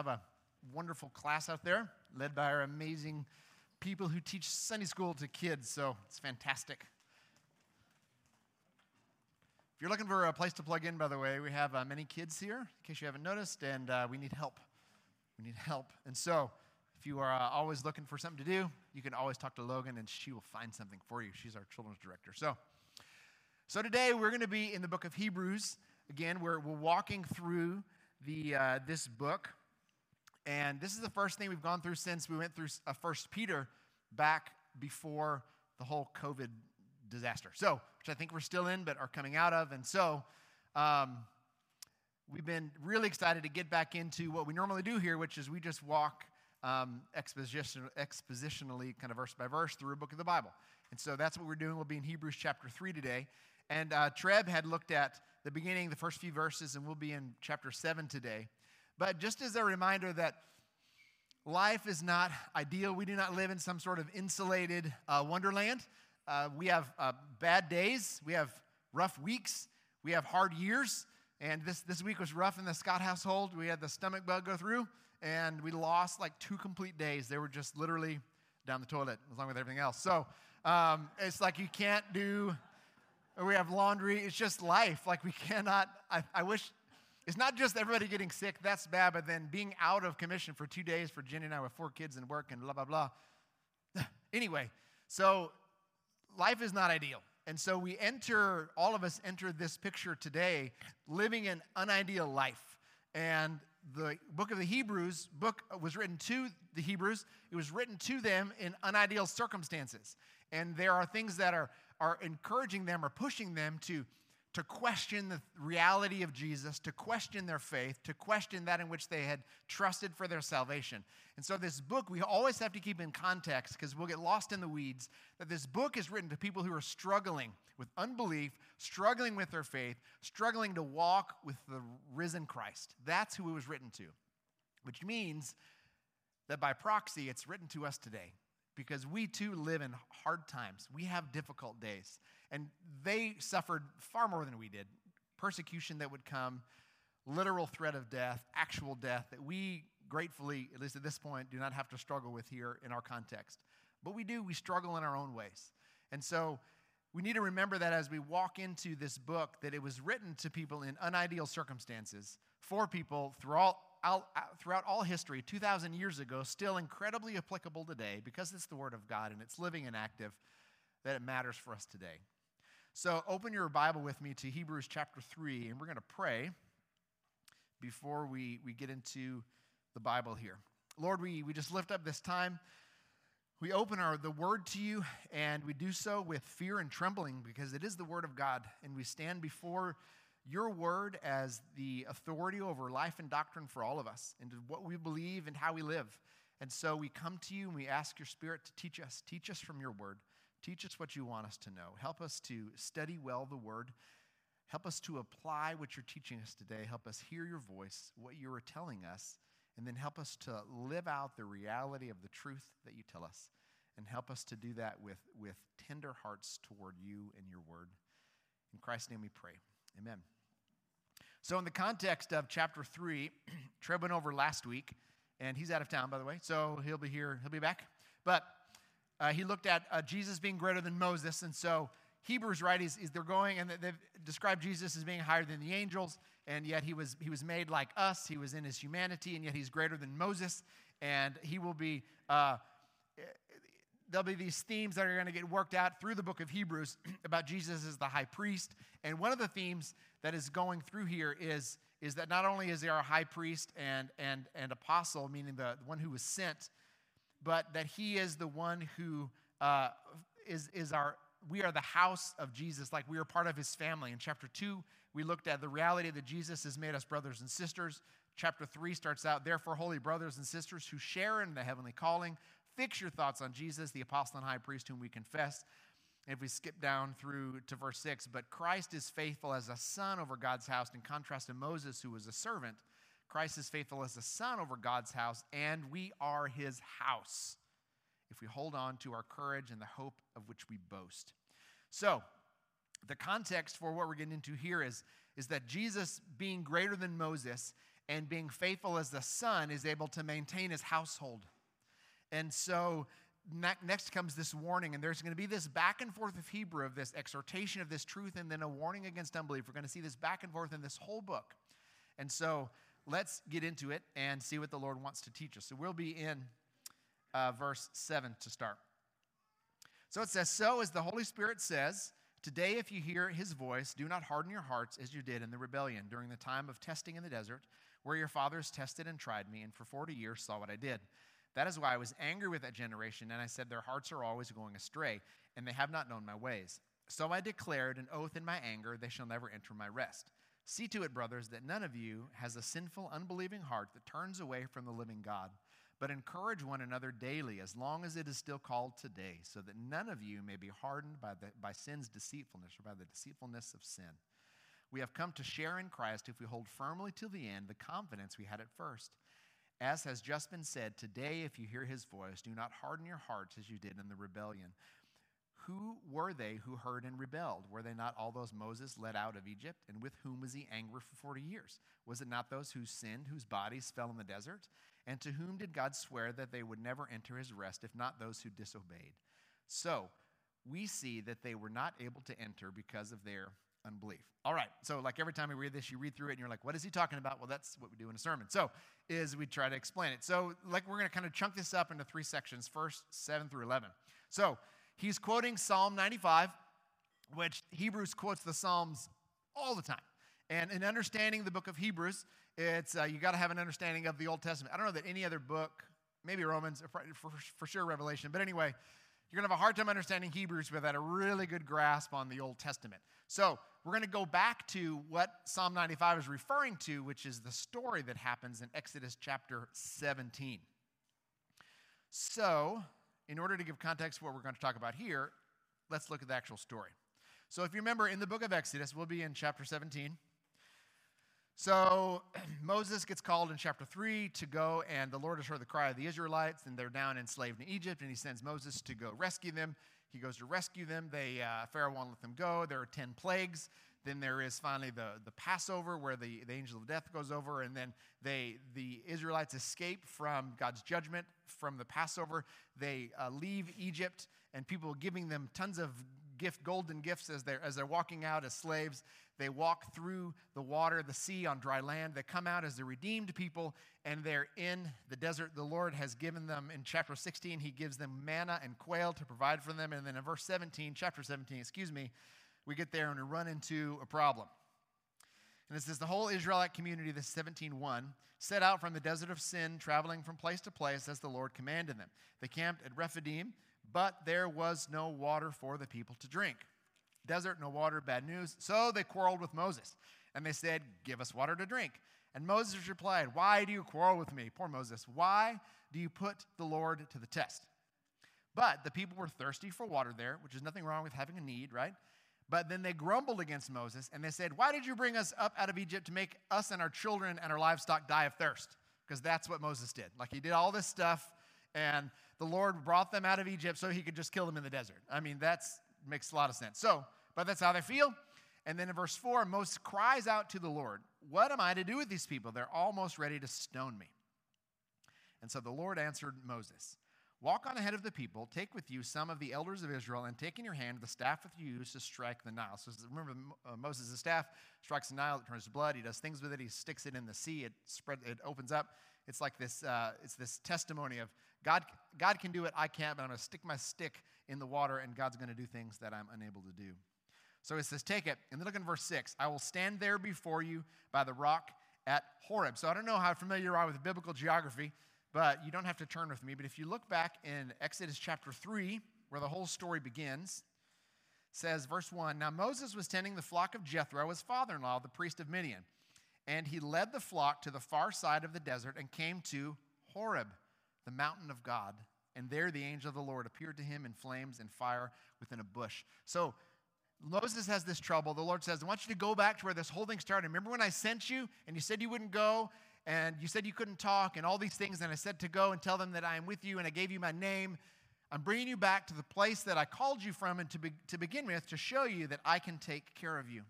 have a wonderful class out there led by our amazing people who teach Sunday school to kids, so it's fantastic. If you're looking for a place to plug in, by the way, we have uh, many kids here, in case you haven't noticed, and uh, we need help. We need help. And so, if you are uh, always looking for something to do, you can always talk to Logan, and she will find something for you. She's our children's director. So, so today we're going to be in the book of Hebrews. Again, we're, we're walking through the, uh, this book. And this is the first thing we've gone through since we went through First Peter back before the whole COVID disaster. So, which I think we're still in, but are coming out of. And so, um, we've been really excited to get back into what we normally do here, which is we just walk um, exposition, expositionally, kind of verse by verse, through a book of the Bible. And so that's what we're doing. We'll be in Hebrews chapter 3 today. And uh, Treb had looked at the beginning, the first few verses, and we'll be in chapter 7 today. But just as a reminder that life is not ideal, we do not live in some sort of insulated uh, wonderland. Uh, we have uh, bad days, we have rough weeks, we have hard years. And this, this week was rough in the Scott household. We had the stomach bug go through, and we lost like two complete days. They were just literally down the toilet, along with everything else. So um, it's like you can't do, we have laundry. It's just life. Like we cannot, I, I wish it's not just everybody getting sick, that's bad, but then being out of commission for two days for Jenny and I with four kids and work and blah, blah, blah. anyway, so life is not ideal. And so we enter, all of us enter this picture today living an unideal life. And the book of the Hebrews book was written to the Hebrews. It was written to them in unideal circumstances. And there are things that are, are encouraging them or pushing them to to question the reality of Jesus, to question their faith, to question that in which they had trusted for their salvation. And so, this book, we always have to keep in context because we'll get lost in the weeds. That this book is written to people who are struggling with unbelief, struggling with their faith, struggling to walk with the risen Christ. That's who it was written to, which means that by proxy, it's written to us today because we too live in hard times. We have difficult days. And they suffered far more than we did persecution that would come, literal threat of death, actual death that we gratefully, at least at this point, do not have to struggle with here in our context. But we do, we struggle in our own ways. And so we need to remember that as we walk into this book, that it was written to people in unideal circumstances, for people throughout, throughout all history, 2,000 years ago, still incredibly applicable today because it's the Word of God and it's living and active, that it matters for us today. So open your Bible with me to Hebrews chapter 3, and we're going to pray before we, we get into the Bible here. Lord, we, we just lift up this time. We open our the word to you, and we do so with fear and trembling because it is the word of God, and we stand before your word as the authority over life and doctrine for all of us, and what we believe and how we live. And so we come to you and we ask your spirit to teach us. Teach us from your word. Teach us what you want us to know. Help us to study well the word. Help us to apply what you're teaching us today. Help us hear your voice, what you are telling us, and then help us to live out the reality of the truth that you tell us. And help us to do that with, with tender hearts toward you and your word. In Christ's name we pray. Amen. So, in the context of chapter 3, Treb went over last week, and he's out of town, by the way, so he'll be here, he'll be back. But uh, he looked at uh, Jesus being greater than Moses. And so Hebrews, right, is, is they're going and they've described Jesus as being higher than the angels, and yet he was, he was made like us. He was in his humanity, and yet he's greater than Moses. And he will be, uh, there'll be these themes that are going to get worked out through the book of Hebrews about Jesus as the high priest. And one of the themes that is going through here is, is that not only is he our high priest and, and, and apostle, meaning the one who was sent, but that he is the one who uh, is is, our, we are the house of Jesus, like we are part of his family. In chapter 2, we looked at the reality that Jesus has made us brothers and sisters. Chapter 3 starts out, therefore, holy brothers and sisters who share in the heavenly calling, fix your thoughts on Jesus, the apostle and high priest whom we confess. If we skip down through to verse 6, but Christ is faithful as a son over God's house, in contrast to Moses, who was a servant. Christ is faithful as a son over God's house, and we are his house if we hold on to our courage and the hope of which we boast. So, the context for what we're getting into here is, is that Jesus being greater than Moses and being faithful as the son is able to maintain his household. And so next comes this warning, and there's going to be this back and forth of Hebrew of this exhortation of this truth, and then a warning against unbelief. We're going to see this back and forth in this whole book. And so let's get into it and see what the Lord wants to teach us. So we'll be in uh, verse 7 to start. So it says, So as the Holy Spirit says, Today, if you hear his voice, do not harden your hearts as you did in the rebellion during the time of testing in the desert, where your fathers tested and tried me, and for 40 years saw what I did. That is why I was angry with that generation, and I said, Their hearts are always going astray, and they have not known my ways. So I declared an oath in my anger, they shall never enter my rest. See to it, brothers, that none of you has a sinful, unbelieving heart that turns away from the living God but encourage one another daily as long as it is still called today, so that none of you may be hardened by, the, by sin's deceitfulness or by the deceitfulness of sin. We have come to share in Christ if we hold firmly to the end the confidence we had at first. As has just been said, today, if you hear his voice, do not harden your hearts as you did in the rebellion. Who were they who heard and rebelled? Were they not all those Moses led out of Egypt? And with whom was he angry for 40 years? Was it not those who sinned, whose bodies fell in the desert? And to whom did God swear that they would never enter his rest, if not those who disobeyed? So we see that they were not able to enter because of their unbelief. All right, so like every time we read this, you read through it and you're like, what is he talking about? Well, that's what we do in a sermon. So, is we try to explain it. So, like, we're going to kind of chunk this up into three sections first, 7 through 11. So, he's quoting Psalm 95, which Hebrews quotes the Psalms all the time. And in understanding the book of Hebrews, it's uh, you got to have an understanding of the Old Testament. I don't know that any other book, maybe Romans, for, for, for sure Revelation, but anyway, you're going to have a hard time understanding Hebrews without a really good grasp on the Old Testament. So we're going to go back to what Psalm 95 is referring to, which is the story that happens in Exodus chapter 17. So, in order to give context for what we're going to talk about here, let's look at the actual story. So, if you remember in the book of Exodus, we'll be in chapter 17. So Moses gets called in chapter 3 to go, and the Lord has heard the cry of the Israelites, and they're down enslaved in Egypt, and he sends Moses to go rescue them. He goes to rescue them. They, uh, Pharaoh won't let them go. There are 10 plagues. Then there is finally the, the Passover where the, the angel of death goes over, and then they, the Israelites escape from God's judgment from the Passover. They uh, leave Egypt, and people giving them tons of gift, golden gifts as they're, as they're walking out as slaves. They walk through the water, the sea on dry land. They come out as the redeemed people, and they're in the desert. The Lord has given them, in chapter 16, He gives them manna and quail to provide for them. And then in verse 17, chapter 17, excuse me, we get there and we run into a problem. And it says, The whole Israelite community, this 17.1, set out from the desert of sin, traveling from place to place as the Lord commanded them. They camped at Rephidim, but there was no water for the people to drink desert, no water, bad news. So they quarreled with Moses. And they said, Give us water to drink. And Moses replied, Why do you quarrel with me? Poor Moses. Why do you put the Lord to the test? But the people were thirsty for water there, which is nothing wrong with having a need, right? But then they grumbled against Moses and they said, Why did you bring us up out of Egypt to make us and our children and our livestock die of thirst? Because that's what Moses did. Like he did all this stuff, and the Lord brought them out of Egypt so he could just kill them in the desert. I mean, that makes a lot of sense. So but that's how they feel. And then in verse 4, Moses cries out to the Lord, What am I to do with these people? They're almost ready to stone me. And so the Lord answered Moses, Walk on ahead of the people, take with you some of the elders of Israel, and take in your hand the staff that you use to strike the Nile. So remember, uh, Moses' staff strikes the Nile, it turns to blood. He does things with it. He sticks it in the sea. It spread. It opens up. It's like this. Uh, it's this testimony of God. God can do it. I can't. But I'm going to stick my stick in the water, and God's going to do things that I'm unable to do. So he says, Take it. And then look in verse 6 I will stand there before you by the rock at Horeb. So I don't know how familiar you are with biblical geography, but you don't have to turn with me. But if you look back in Exodus chapter 3, where the whole story begins, says, verse 1 Now Moses was tending the flock of Jethro, his father in law, the priest of Midian. And he led the flock to the far side of the desert and came to Horeb, the mountain of God. And there the angel of the Lord appeared to him in flames and fire within a bush. So Moses has this trouble. The Lord says, I want you to go back to where this whole thing started. Remember when I sent you and you said you wouldn't go and you said you couldn't talk and all these things, and I said to go and tell them that I am with you and I gave you my name. I'm bringing you back to the place that I called you from and to, be, to begin with to show you that I can take care of you.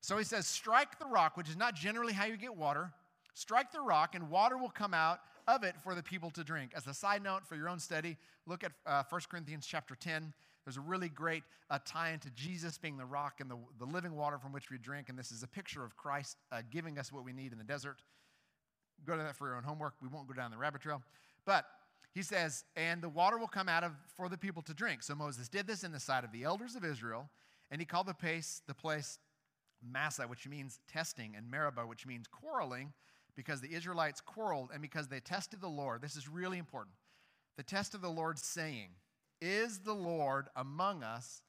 So he says, Strike the rock, which is not generally how you get water. strike the rock, and water will come out of it for the people to drink. As a side note for your own study, look at uh, 1 Corinthians chapter 10. There's a really great uh, tie into Jesus being the rock and the, the living water from which we drink. And this is a picture of Christ uh, giving us what we need in the desert. Go to that for your own homework. We won't go down the rabbit trail. But he says, and the water will come out of for the people to drink. So Moses did this in the sight of the elders of Israel, and he called the place the place Massah, which means testing, and Meribah, which means quarreling, because the Israelites quarreled and because they tested the Lord. This is really important. The test of the Lord saying, Is the Lord among us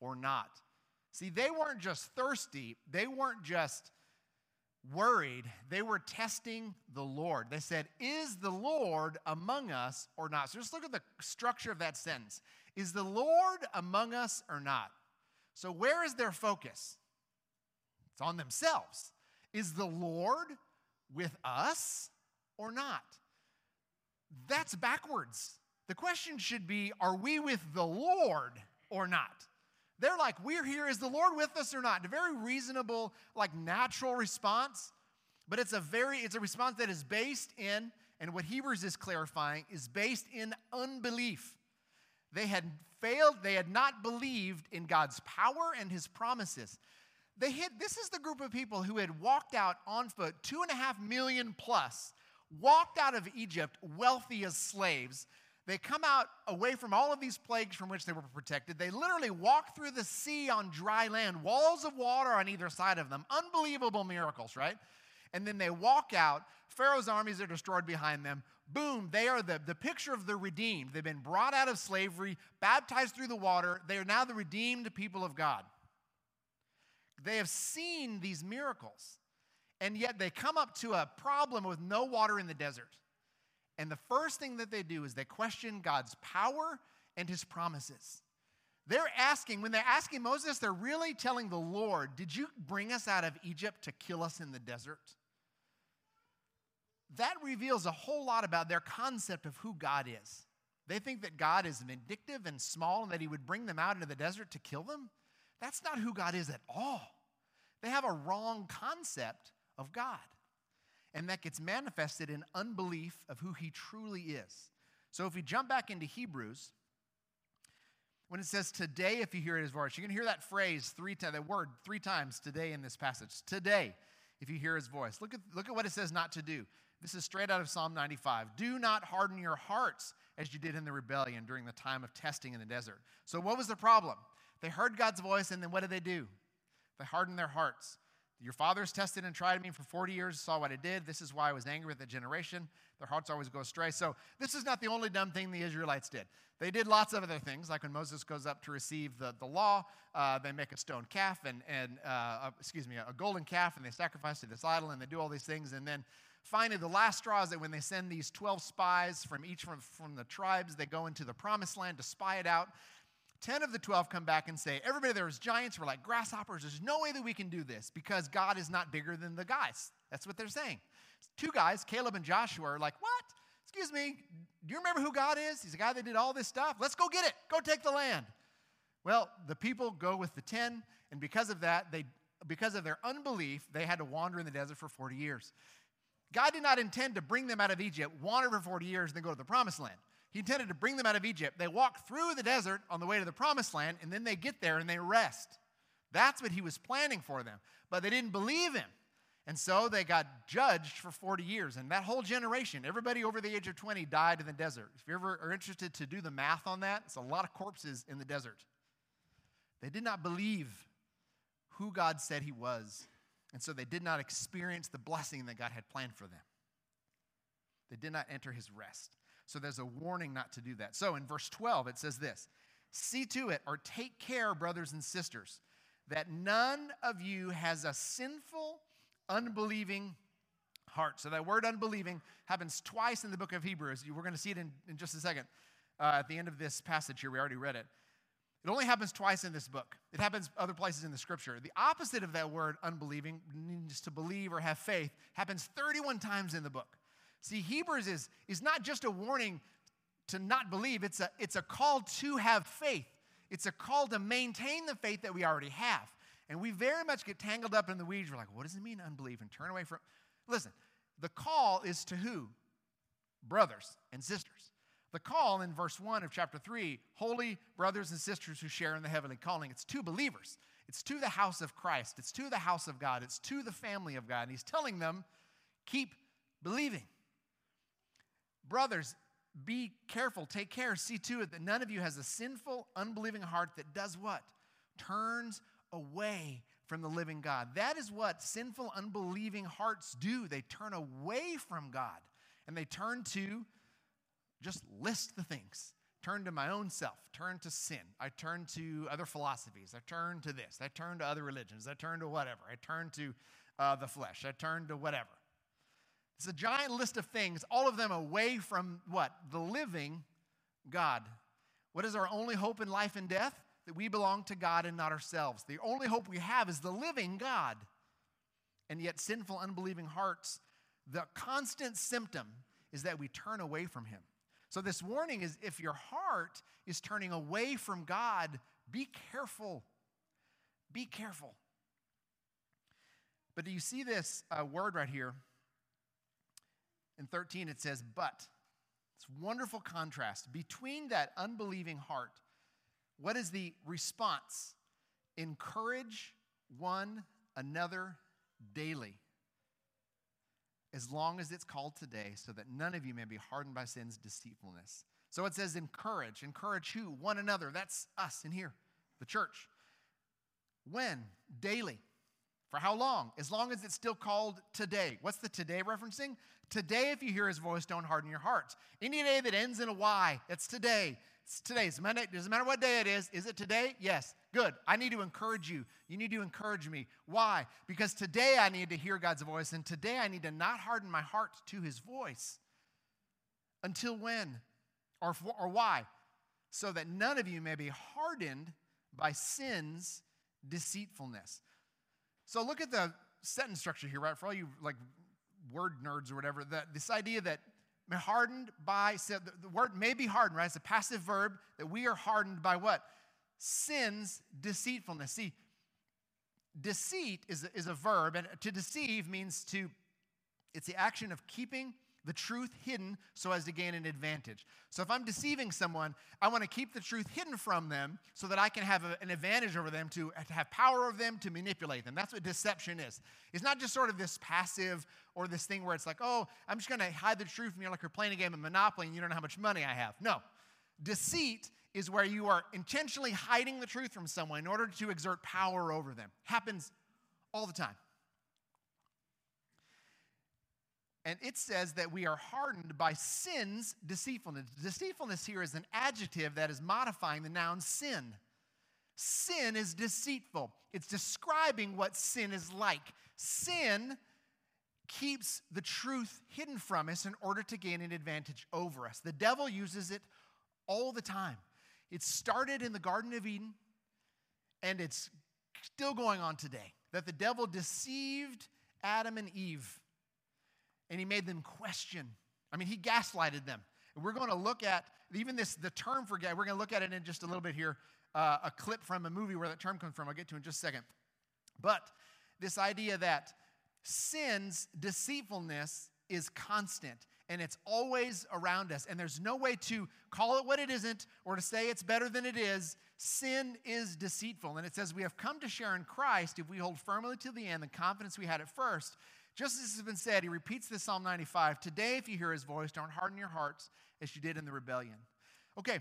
or not? See, they weren't just thirsty, they weren't just worried, they were testing the Lord. They said, Is the Lord among us or not? So just look at the structure of that sentence. Is the Lord among us or not? So, where is their focus? It's on themselves. Is the Lord with us or not? That's backwards. The question should be Are we with the Lord or not? They're like, We're here. Is the Lord with us or not? A very reasonable, like natural response, but it's a very, it's a response that is based in, and what Hebrews is clarifying, is based in unbelief. They had failed, they had not believed in God's power and his promises. They hit, this is the group of people who had walked out on foot, two and a half million plus, walked out of Egypt wealthy as slaves. They come out away from all of these plagues from which they were protected. They literally walk through the sea on dry land, walls of water on either side of them. Unbelievable miracles, right? And then they walk out. Pharaoh's armies are destroyed behind them. Boom, they are the, the picture of the redeemed. They've been brought out of slavery, baptized through the water. They are now the redeemed people of God. They have seen these miracles, and yet they come up to a problem with no water in the desert. And the first thing that they do is they question God's power and his promises. They're asking, when they're asking Moses, they're really telling the Lord, Did you bring us out of Egypt to kill us in the desert? That reveals a whole lot about their concept of who God is. They think that God is vindictive and small and that he would bring them out into the desert to kill them. That's not who God is at all. They have a wrong concept of God. And that gets manifested in unbelief of who he truly is. So if we jump back into Hebrews, when it says today, if you hear his voice, you can hear that phrase three times, that word three times today in this passage. Today, if you hear his voice. Look at, look at what it says not to do. This is straight out of Psalm 95. Do not harden your hearts as you did in the rebellion during the time of testing in the desert. So, what was the problem? They heard God's voice, and then what did they do? They hardened their hearts. Your fathers tested and tried me for 40 years, saw what I did. This is why I was angry with the generation. Their hearts always go astray. So, this is not the only dumb thing the Israelites did. They did lots of other things, like when Moses goes up to receive the, the law, uh, they make a stone calf and, and uh, excuse me, a golden calf, and they sacrifice to this idol, and they do all these things. And then finally, the last straw is that when they send these 12 spies from each from, from the tribes, they go into the promised land to spy it out. 10 of the 12 come back and say, Everybody there is giants. We're like grasshoppers. There's no way that we can do this because God is not bigger than the guys. That's what they're saying. Two guys, Caleb and Joshua, are like, What? Excuse me, do you remember who God is? He's the guy that did all this stuff. Let's go get it. Go take the land. Well, the people go with the 10, and because of that, they because of their unbelief, they had to wander in the desert for 40 years. God did not intend to bring them out of Egypt, wander for 40 years, and then go to the promised land. He intended to bring them out of Egypt. They walk through the desert on the way to the promised land, and then they get there and they rest. That's what he was planning for them. But they didn't believe him. And so they got judged for 40 years. And that whole generation, everybody over the age of 20 died in the desert. If you ever are interested to do the math on that, it's a lot of corpses in the desert. They did not believe who God said he was. And so they did not experience the blessing that God had planned for them. They did not enter his rest. So there's a warning not to do that. So in verse 12, it says this See to it, or take care, brothers and sisters, that none of you has a sinful, unbelieving heart. So that word unbelieving happens twice in the book of Hebrews. We're going to see it in, in just a second. Uh, at the end of this passage here, we already read it. It only happens twice in this book. It happens other places in the scripture. The opposite of that word, unbelieving, means to believe or have faith, happens 31 times in the book. See, Hebrews is, is not just a warning to not believe, it's a, it's a call to have faith. It's a call to maintain the faith that we already have. And we very much get tangled up in the weeds. We're like, what does it mean, unbelief? And turn away from. Listen, The call is to who? Brothers and sisters. The call in verse 1 of chapter 3 holy brothers and sisters who share in the heavenly calling. It's to believers, it's to the house of Christ, it's to the house of God, it's to the family of God. And he's telling them, keep believing. Brothers, be careful, take care, see to it that none of you has a sinful, unbelieving heart that does what? Turns away from the living God. That is what sinful, unbelieving hearts do. They turn away from God and they turn to just list the things. Turn to my own self, turn to sin. I turn to other philosophies. I turn to this. I turn to other religions. I turn to whatever. I turn to uh, the flesh. I turn to whatever. It's a giant list of things, all of them away from what? The living God. What is our only hope in life and death? That we belong to God and not ourselves. The only hope we have is the living God. And yet, sinful, unbelieving hearts, the constant symptom is that we turn away from Him. So, this warning is if your heart is turning away from God, be careful. Be careful. But do you see this uh, word right here? In 13, it says, but. It's wonderful contrast between that unbelieving heart. What is the response? Encourage one another daily, as long as it's called today, so that none of you may be hardened by sin's deceitfulness. So it says, encourage. Encourage who? One another. That's us in here, the church. When? Daily. For how long? As long as it's still called today. What's the today referencing? Today, if you hear his voice, don't harden your hearts. Any day that ends in a Y, it's today. It's today. It's Monday. Doesn't matter what day it is. Is it today? Yes. Good. I need to encourage you. You need to encourage me. Why? Because today I need to hear God's voice, and today I need to not harden my heart to his voice. Until when? Or, for, or why? So that none of you may be hardened by sin's deceitfulness. So look at the sentence structure here, right? For all you like word nerds or whatever, that this idea that hardened by the word may be hardened, right? It's a passive verb that we are hardened by what? Sin's deceitfulness. See, deceit is is a verb, and to deceive means to, it's the action of keeping the truth hidden so as to gain an advantage. So if I'm deceiving someone, I want to keep the truth hidden from them so that I can have a, an advantage over them, to, to have power over them, to manipulate them. That's what deception is. It's not just sort of this passive or this thing where it's like, oh, I'm just going to hide the truth from you like you're playing a game of Monopoly and you don't know how much money I have. No. Deceit is where you are intentionally hiding the truth from someone in order to exert power over them. Happens all the time. And it says that we are hardened by sin's deceitfulness. Deceitfulness here is an adjective that is modifying the noun sin. Sin is deceitful, it's describing what sin is like. Sin keeps the truth hidden from us in order to gain an advantage over us. The devil uses it all the time. It started in the Garden of Eden, and it's still going on today. That the devil deceived Adam and Eve and he made them question. I mean, he gaslighted them. We're going to look at even this, the term for we're going to look at it in just a little bit here, uh, a clip from a movie where that term comes from. I'll get to in just a second. But this idea that sin's deceitfulness is constant and it's always around us, and there's no way to call it what it isn't or to say it's better than it is. Sin is deceitful. And it says, We have come to share in Christ if we hold firmly to the end the confidence we had at first. Just as has been said, he repeats this Psalm 95 Today, if you hear his voice, don't harden your hearts as you did in the rebellion. Okay,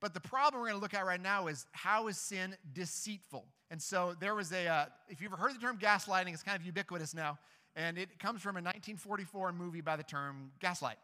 but the problem we're going to look at right now is how is sin deceitful? And so there was a, uh, if you've ever heard the term gaslighting, it's kind of ubiquitous now. And it comes from a 1944 movie by the term Gaslight.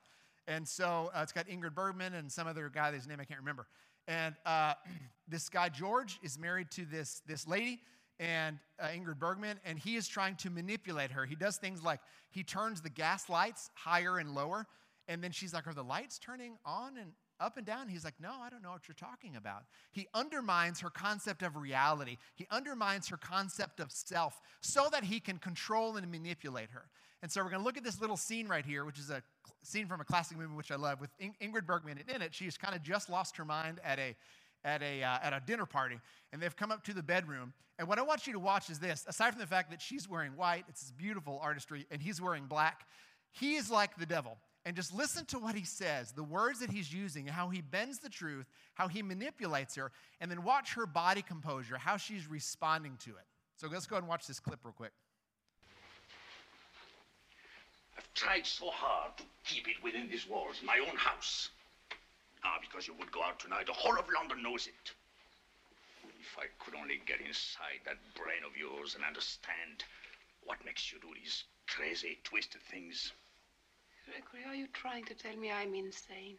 And so uh, it's got Ingrid Bergman and some other guy, whose name I can't remember. And uh, this guy, George, is married to this, this lady and uh, Ingrid Bergman, and he is trying to manipulate her. He does things like he turns the gas lights higher and lower, and then she's like, Are the lights turning on and up and down? He's like, No, I don't know what you're talking about. He undermines her concept of reality, he undermines her concept of self so that he can control and manipulate her. And so we're going to look at this little scene right here, which is a scene from a classic movie which I love with Ingrid Bergman. And in it, she's kind of just lost her mind at a at a, uh, at a dinner party, and they've come up to the bedroom. And what I want you to watch is this aside from the fact that she's wearing white, it's this beautiful artistry, and he's wearing black, he is like the devil. And just listen to what he says, the words that he's using, how he bends the truth, how he manipulates her, and then watch her body composure, how she's responding to it. So let's go and watch this clip real quick. I've tried so hard to keep it within these walls, my own house. Ah, because you would go out tonight, the whole of London knows it. If I could only get inside that brain of yours and understand what makes you do these crazy, twisted things. Gregory, are you trying to tell me I'm insane?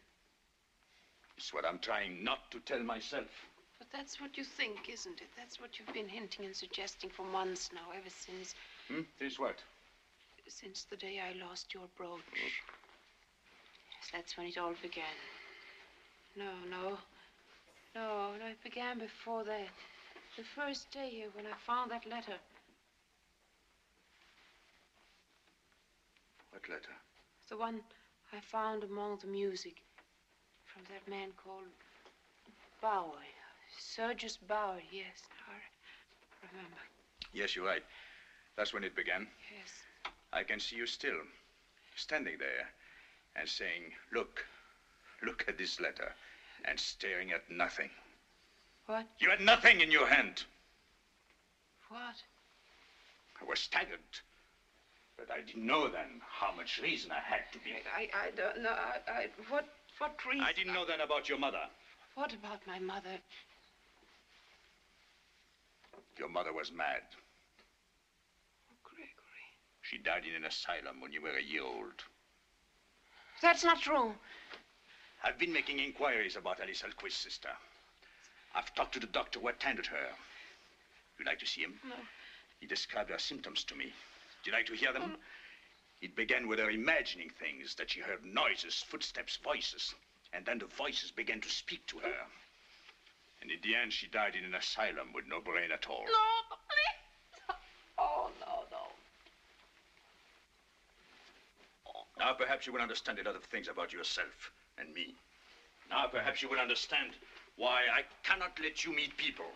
It's what I'm trying not to tell myself. But that's what you think, isn't it? That's what you've been hinting and suggesting for months now, ever since. Hmm? Since what? Since the day I lost your brooch. Yes, that's when it all began. No, no. No, no, it began before that. The first day here when I found that letter. What letter? The one I found among the music from that man called Bauer. Sergius Bauer, yes. I remember. Yes, you're right. That's when it began. Yes. I can see you still, standing there and saying, Look, look at this letter, and staring at nothing. What? You had nothing in your hand. What? I was staggered. But I didn't know then how much reason I had to be. I, I don't know. I, I, what, what reason? I didn't know then about your mother. What about my mother? Your mother was mad. Oh, Gregory. She died in an asylum when you were a year old. That's not true. I've been making inquiries about Alice Alquist's sister. I've talked to the doctor who attended her. You'd like to see him? No. He described her symptoms to me. Would you like to hear them? Mm. It began with her imagining things, that she heard noises, footsteps, voices. And then the voices began to speak to her. And in the end, she died in an asylum with no brain at all. No, please. Oh, no, no. Now perhaps you will understand a lot of things about yourself and me. Now perhaps you will understand why I cannot let you meet people.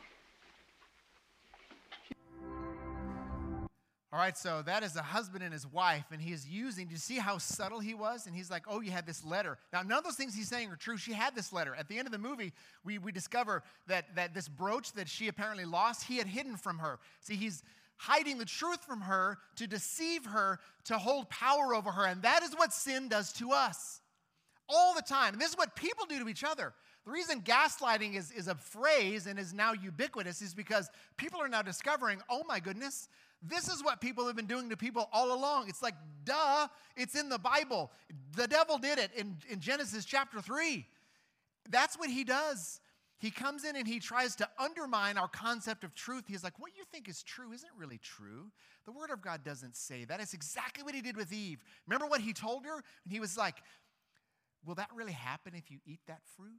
All right, so that is a husband and his wife, and he is using, do you see how subtle he was? And he's like, oh, you had this letter. Now, none of those things he's saying are true. She had this letter. At the end of the movie, we, we discover that, that this brooch that she apparently lost, he had hidden from her. See, he's hiding the truth from her to deceive her, to hold power over her. And that is what sin does to us all the time. And this is what people do to each other. The reason gaslighting is, is a phrase and is now ubiquitous is because people are now discovering, oh my goodness, this is what people have been doing to people all along. It's like, duh, it's in the Bible. The devil did it in, in Genesis chapter 3. That's what he does. He comes in and he tries to undermine our concept of truth. He's like, what you think is true isn't really true. The Word of God doesn't say that. It's exactly what he did with Eve. Remember what he told her? And he was like, Will that really happen if you eat that fruit?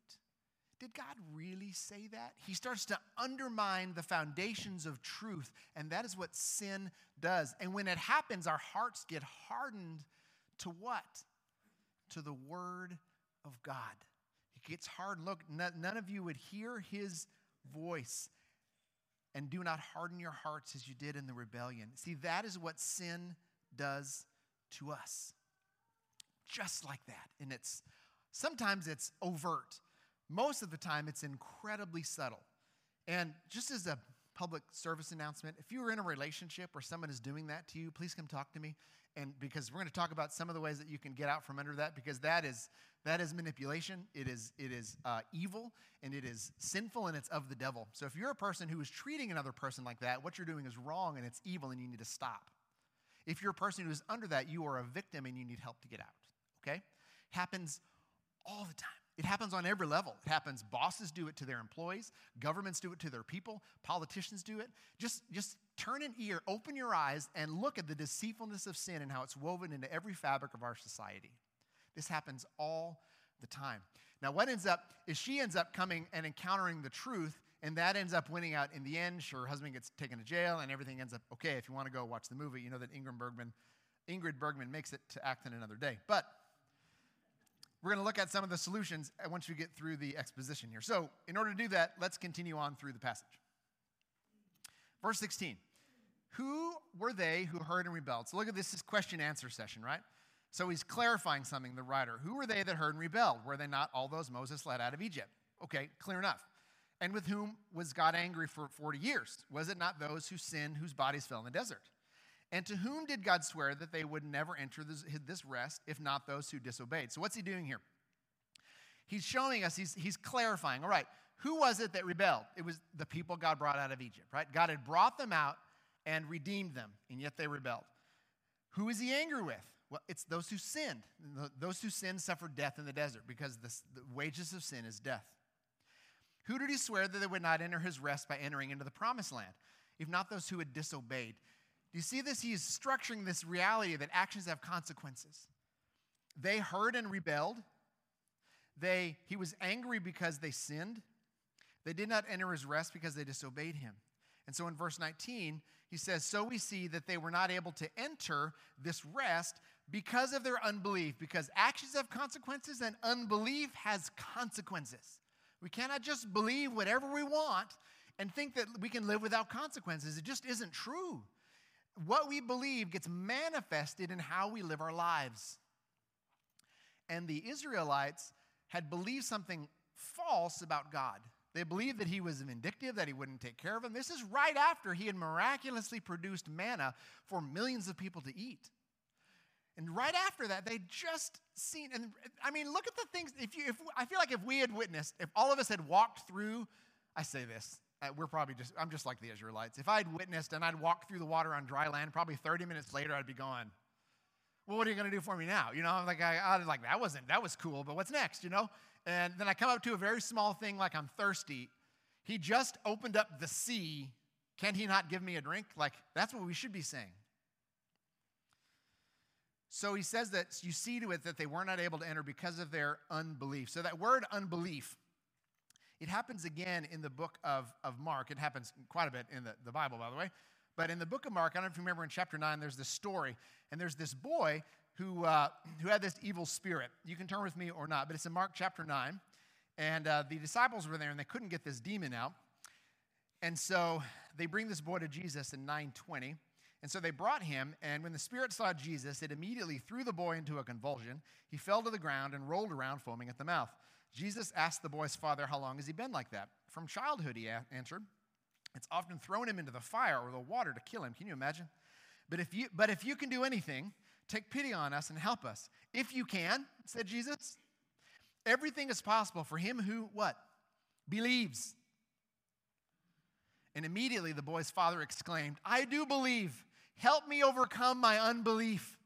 Did God really say that? He starts to undermine the foundations of truth, and that is what sin does. And when it happens, our hearts get hardened to what? To the Word of God. It gets hard. Look, none of you would hear His voice and do not harden your hearts as you did in the rebellion. See, that is what sin does to us. Just like that. And it's sometimes it's overt. Most of the time, it's incredibly subtle. And just as a public service announcement, if you are in a relationship where someone is doing that to you, please come talk to me. And because we're going to talk about some of the ways that you can get out from under that, because that is that is manipulation. It is it is uh, evil and it is sinful and it's of the devil. So if you're a person who is treating another person like that, what you're doing is wrong and it's evil and you need to stop. If you're a person who is under that, you are a victim and you need help to get out. Okay, happens all the time. It happens on every level. It happens, bosses do it to their employees, governments do it to their people, politicians do it. Just, just turn an ear, open your eyes, and look at the deceitfulness of sin and how it's woven into every fabric of our society. This happens all the time. Now, what ends up is she ends up coming and encountering the truth, and that ends up winning out in the end. Her husband gets taken to jail, and everything ends up okay. If you want to go watch the movie, you know that Ingrid Bergman, Ingrid Bergman makes it to Acton another day. But we're going to look at some of the solutions uh, once we get through the exposition here. So, in order to do that, let's continue on through the passage. Verse 16 Who were they who heard and rebelled? So, look at this, this question answer session, right? So he's clarifying something, the writer. Who were they that heard and rebelled? Were they not all those Moses led out of Egypt? Okay, clear enough. And with whom was God angry for 40 years? Was it not those who sinned, whose bodies fell in the desert? And to whom did God swear that they would never enter this, this rest, if not those who disobeyed? So, what's he doing here? He's showing us, he's, he's clarifying. All right, who was it that rebelled? It was the people God brought out of Egypt, right? God had brought them out and redeemed them, and yet they rebelled. Who is he angry with? Well, it's those who sinned. Those who sinned suffered death in the desert because the wages of sin is death. Who did he swear that they would not enter his rest by entering into the promised land, if not those who had disobeyed? Do you see this? He is structuring this reality that actions have consequences. They heard and rebelled. They, he was angry because they sinned. They did not enter his rest because they disobeyed him. And so in verse 19, he says, So we see that they were not able to enter this rest because of their unbelief, because actions have consequences and unbelief has consequences. We cannot just believe whatever we want and think that we can live without consequences. It just isn't true. What we believe gets manifested in how we live our lives. And the Israelites had believed something false about God. They believed that he was vindictive, that he wouldn't take care of them. This is right after he had miraculously produced manna for millions of people to eat. And right after that, they just seen, and I mean, look at the things. If you, if I feel like if we had witnessed, if all of us had walked through, I say this, uh, we're probably just, I'm just like the Israelites. If I'd witnessed and I'd walked through the water on dry land, probably 30 minutes later, I'd be going, well, what are you going to do for me now? You know, I'm like, I, I was like, that wasn't, that was cool, but what's next, you know? And then I come up to a very small thing like I'm thirsty. He just opened up the sea. Can he not give me a drink? Like, that's what we should be saying. So he says that you see to it that they were not able to enter because of their unbelief. So that word unbelief, it happens again in the book of, of Mark. It happens quite a bit in the, the Bible, by the way. But in the book of Mark, I don't know if you remember in chapter 9, there's this story, and there's this boy who, uh, who had this evil spirit. You can turn with me or not, but it's in Mark chapter 9. And uh, the disciples were there, and they couldn't get this demon out. And so they bring this boy to Jesus in 920. And so they brought him, and when the spirit saw Jesus, it immediately threw the boy into a convulsion. He fell to the ground and rolled around, foaming at the mouth. Jesus asked the boy's father, How long has he been like that? From childhood, he answered. It's often thrown him into the fire or the water to kill him. Can you imagine? But if you, but if you can do anything, take pity on us and help us. If you can, said Jesus, everything is possible for him who, what? Believes. And immediately the boy's father exclaimed, I do believe. Help me overcome my unbelief.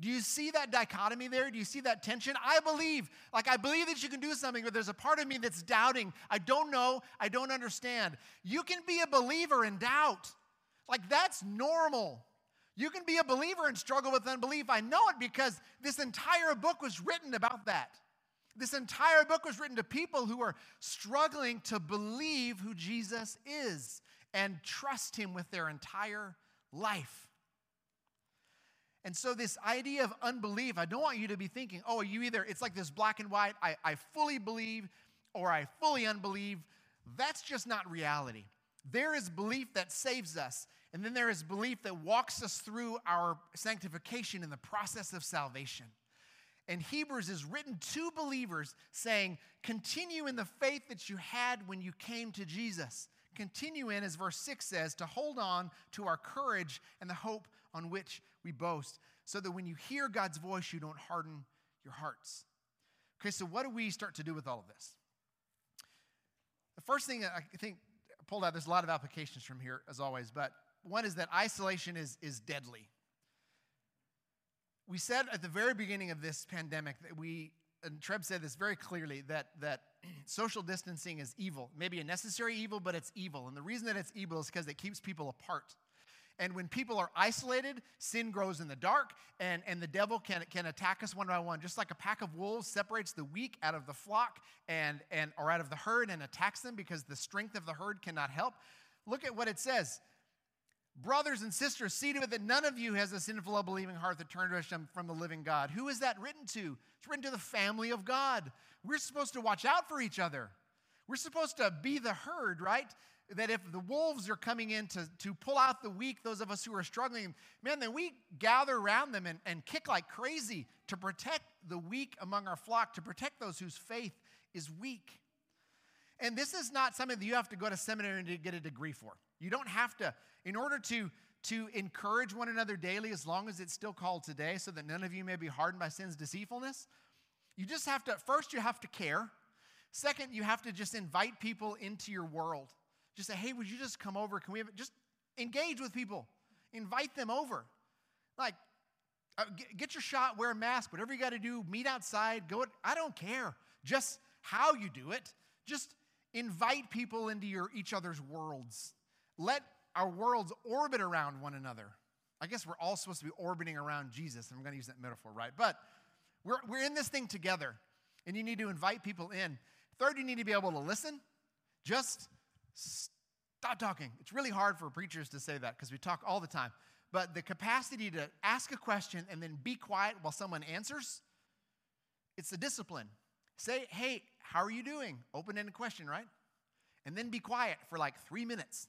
Do you see that dichotomy there? Do you see that tension? I believe, like, I believe that you can do something, but there's a part of me that's doubting. I don't know. I don't understand. You can be a believer in doubt. Like, that's normal. You can be a believer and struggle with unbelief. I know it because this entire book was written about that. This entire book was written to people who are struggling to believe who Jesus is and trust him with their entire life. And so, this idea of unbelief, I don't want you to be thinking, oh, you either, it's like this black and white, I, I fully believe or I fully unbelieve. That's just not reality. There is belief that saves us, and then there is belief that walks us through our sanctification in the process of salvation. And Hebrews is written to believers saying, continue in the faith that you had when you came to Jesus. Continue in, as verse 6 says, to hold on to our courage and the hope on which we boast, so that when you hear God's voice, you don't harden your hearts. Okay, so what do we start to do with all of this? The first thing I think I pulled out, there's a lot of applications from here, as always, but one is that isolation is, is deadly. We said at the very beginning of this pandemic that we, and Treb said this very clearly, that, that social distancing is evil. Maybe a necessary evil, but it's evil. And the reason that it's evil is because it keeps people apart. And when people are isolated, sin grows in the dark, and, and the devil can, can attack us one by one. Just like a pack of wolves separates the weak out of the flock and, and, or out of the herd and attacks them because the strength of the herd cannot help. Look at what it says. Brothers and sisters, see to it that none of you has a sinful, unbelieving heart that turned us from the living God. Who is that written to? It's written to the family of God. We're supposed to watch out for each other. We're supposed to be the herd, right? That if the wolves are coming in to, to pull out the weak, those of us who are struggling, man, then we gather around them and, and kick like crazy to protect the weak among our flock, to protect those whose faith is weak. And this is not something that you have to go to seminary to get a degree for. You don't have to, in order to, to encourage one another daily, as long as it's still called today, so that none of you may be hardened by sin's deceitfulness, you just have to, first, you have to care. Second, you have to just invite people into your world. Just say, hey, would you just come over? Can we have, just engage with people, invite them over. Like, uh, get, your shot, wear a mask, whatever you got to do, meet outside, go. I don't care. Just how you do it. Just invite people into your each other's worlds. Let our worlds orbit around one another. I guess we're all supposed to be orbiting around Jesus. I'm going to use that metaphor, right? But we're, we're in this thing together, and you need to invite people in. Third, you need to be able to listen. Just stop talking. It's really hard for preachers to say that because we talk all the time. But the capacity to ask a question and then be quiet while someone answers, it's a discipline. Say, hey, how are you doing? Open ended question, right? And then be quiet for like three minutes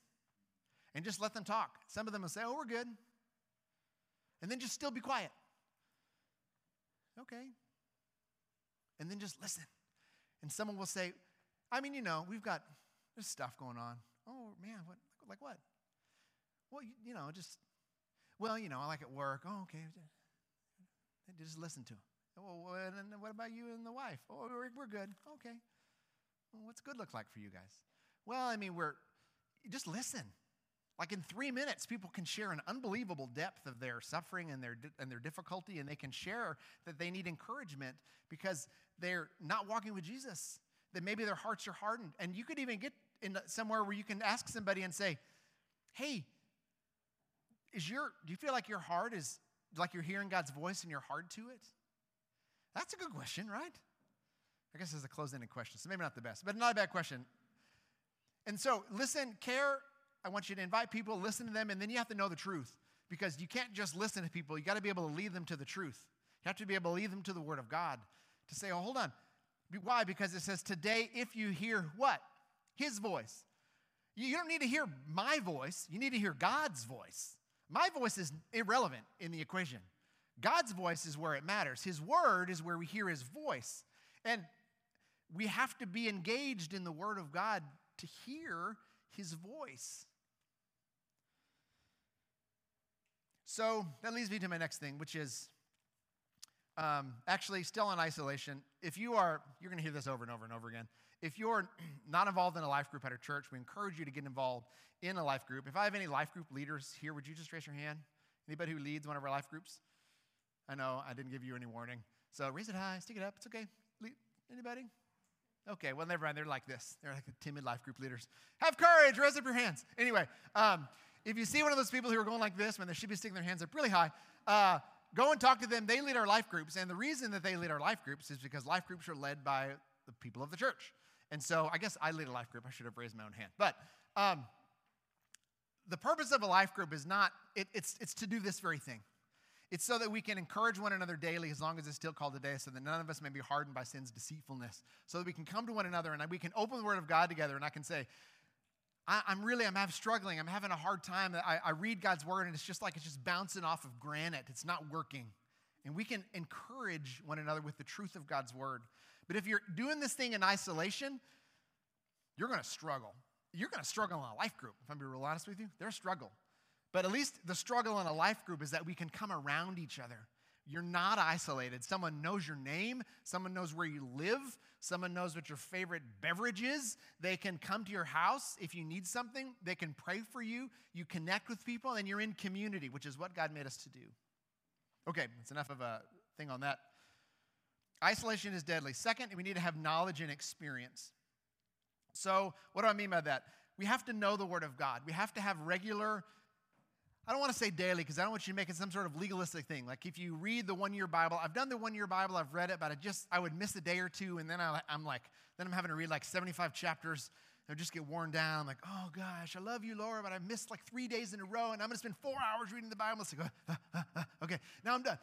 and just let them talk. Some of them will say, oh, we're good. And then just still be quiet. Okay. And then just listen. And someone will say, I mean, you know, we've got there's stuff going on. Oh man, what like what? Well, you, you know, just well, you know, I like at work. Oh, okay. Just listen to him. Well, and what about you and the wife? Oh, we're, we're good. Okay. Well, what's good look like for you guys? Well, I mean, we're just listen. Like in three minutes, people can share an unbelievable depth of their suffering and their, and their difficulty, and they can share that they need encouragement because they're not walking with Jesus, that maybe their hearts are hardened. And you could even get in somewhere where you can ask somebody and say, Hey, is your, do you feel like your heart is like you're hearing God's voice and you're hard to it? That's a good question, right? I guess it's a closed ended question, so maybe not the best, but not a bad question. And so, listen, care. I want you to invite people, listen to them, and then you have to know the truth because you can't just listen to people. You got to be able to lead them to the truth. You have to be able to lead them to the Word of God to say, oh, hold on. Why? Because it says, today, if you hear what? His voice. You don't need to hear my voice, you need to hear God's voice. My voice is irrelevant in the equation. God's voice is where it matters. His word is where we hear his voice. And we have to be engaged in the word of God to hear his voice. So that leads me to my next thing, which is um, actually still in isolation. If you are, you're going to hear this over and over and over again. If you're not involved in a life group at our church, we encourage you to get involved in a life group. If I have any life group leaders here, would you just raise your hand? Anybody who leads one of our life groups? I know I didn't give you any warning. So raise it high, stick it up. It's okay. Anybody? Okay, well, never mind. They're like this. They're like the timid life group leaders. Have courage. Raise up your hands. Anyway, um, if you see one of those people who are going like this when they should be sticking their hands up really high, uh, go and talk to them. They lead our life groups. And the reason that they lead our life groups is because life groups are led by the people of the church. And so I guess I lead a life group. I should have raised my own hand. But um, the purpose of a life group is not, it, it's, it's to do this very thing. It's so that we can encourage one another daily, as long as it's still called today, so that none of us may be hardened by sin's deceitfulness. So that we can come to one another and we can open the Word of God together, and I can say, I, am really, I'm having struggling. I'm having a hard time. I, I read God's Word, and it's just like it's just bouncing off of granite. It's not working. And we can encourage one another with the truth of God's Word. But if you're doing this thing in isolation, you're going to struggle. You're going to struggle in a life group. If I'm being real honest with you, there's struggle. But at least the struggle in a life group is that we can come around each other. You're not isolated. Someone knows your name, someone knows where you live, someone knows what your favorite beverage is. They can come to your house if you need something, they can pray for you. You connect with people, and you're in community, which is what God made us to do. Okay, that's enough of a thing on that. Isolation is deadly. Second, we need to have knowledge and experience. So, what do I mean by that? We have to know the Word of God. We have to have regular I don't want to say daily because I don't want you to make it some sort of legalistic thing. Like if you read the one year Bible, I've done the one year Bible, I've read it, but I just, I would miss a day or two, and then I, am like, then I'm having to read like 75 chapters. I just get worn down. I'm like, oh gosh, I love you, Lord, but I missed like three days in a row, and I'm going to spend four hours reading the Bible. It's like, uh, uh, uh, okay, now I'm done.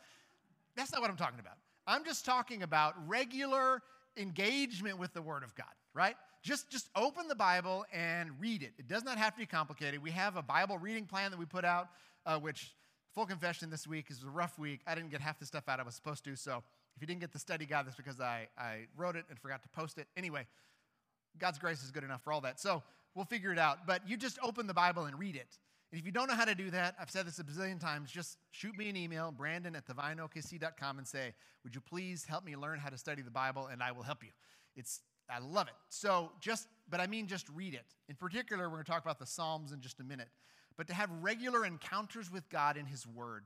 That's not what I'm talking about. I'm just talking about regular engagement with the Word of God, right? Just, just open the Bible and read it. It does not have to be complicated. We have a Bible reading plan that we put out, uh, which, full confession, this week is a rough week. I didn't get half the stuff out I was supposed to. So if you didn't get the study guide, that's because I, I wrote it and forgot to post it. Anyway, God's grace is good enough for all that. So we'll figure it out. But you just open the Bible and read it. And if you don't know how to do that, I've said this a bazillion times, just shoot me an email, brandon at thevineokc.com, and say, Would you please help me learn how to study the Bible? And I will help you. It's I love it. So just, but I mean just read it. In particular, we're going to talk about the Psalms in just a minute. But to have regular encounters with God in His Word.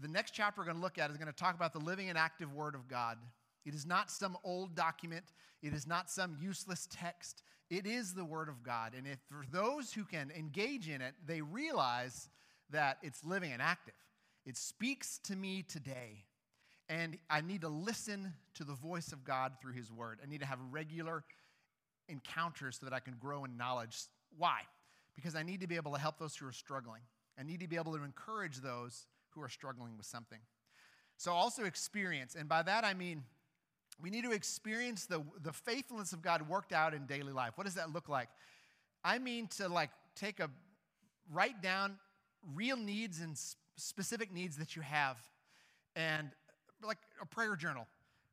The next chapter we're going to look at is going to talk about the living and active Word of God. It is not some old document. It is not some useless text. It is the Word of God. And if for those who can engage in it, they realize that it's living and active. It speaks to me today. And I need to listen to the voice of God through His Word. I need to have regular encounters so that I can grow in knowledge. Why? Because I need to be able to help those who are struggling. I need to be able to encourage those who are struggling with something. So, also experience. And by that, I mean we need to experience the, the faithfulness of God worked out in daily life. What does that look like? I mean to like take a write down real needs and specific needs that you have and like a prayer journal.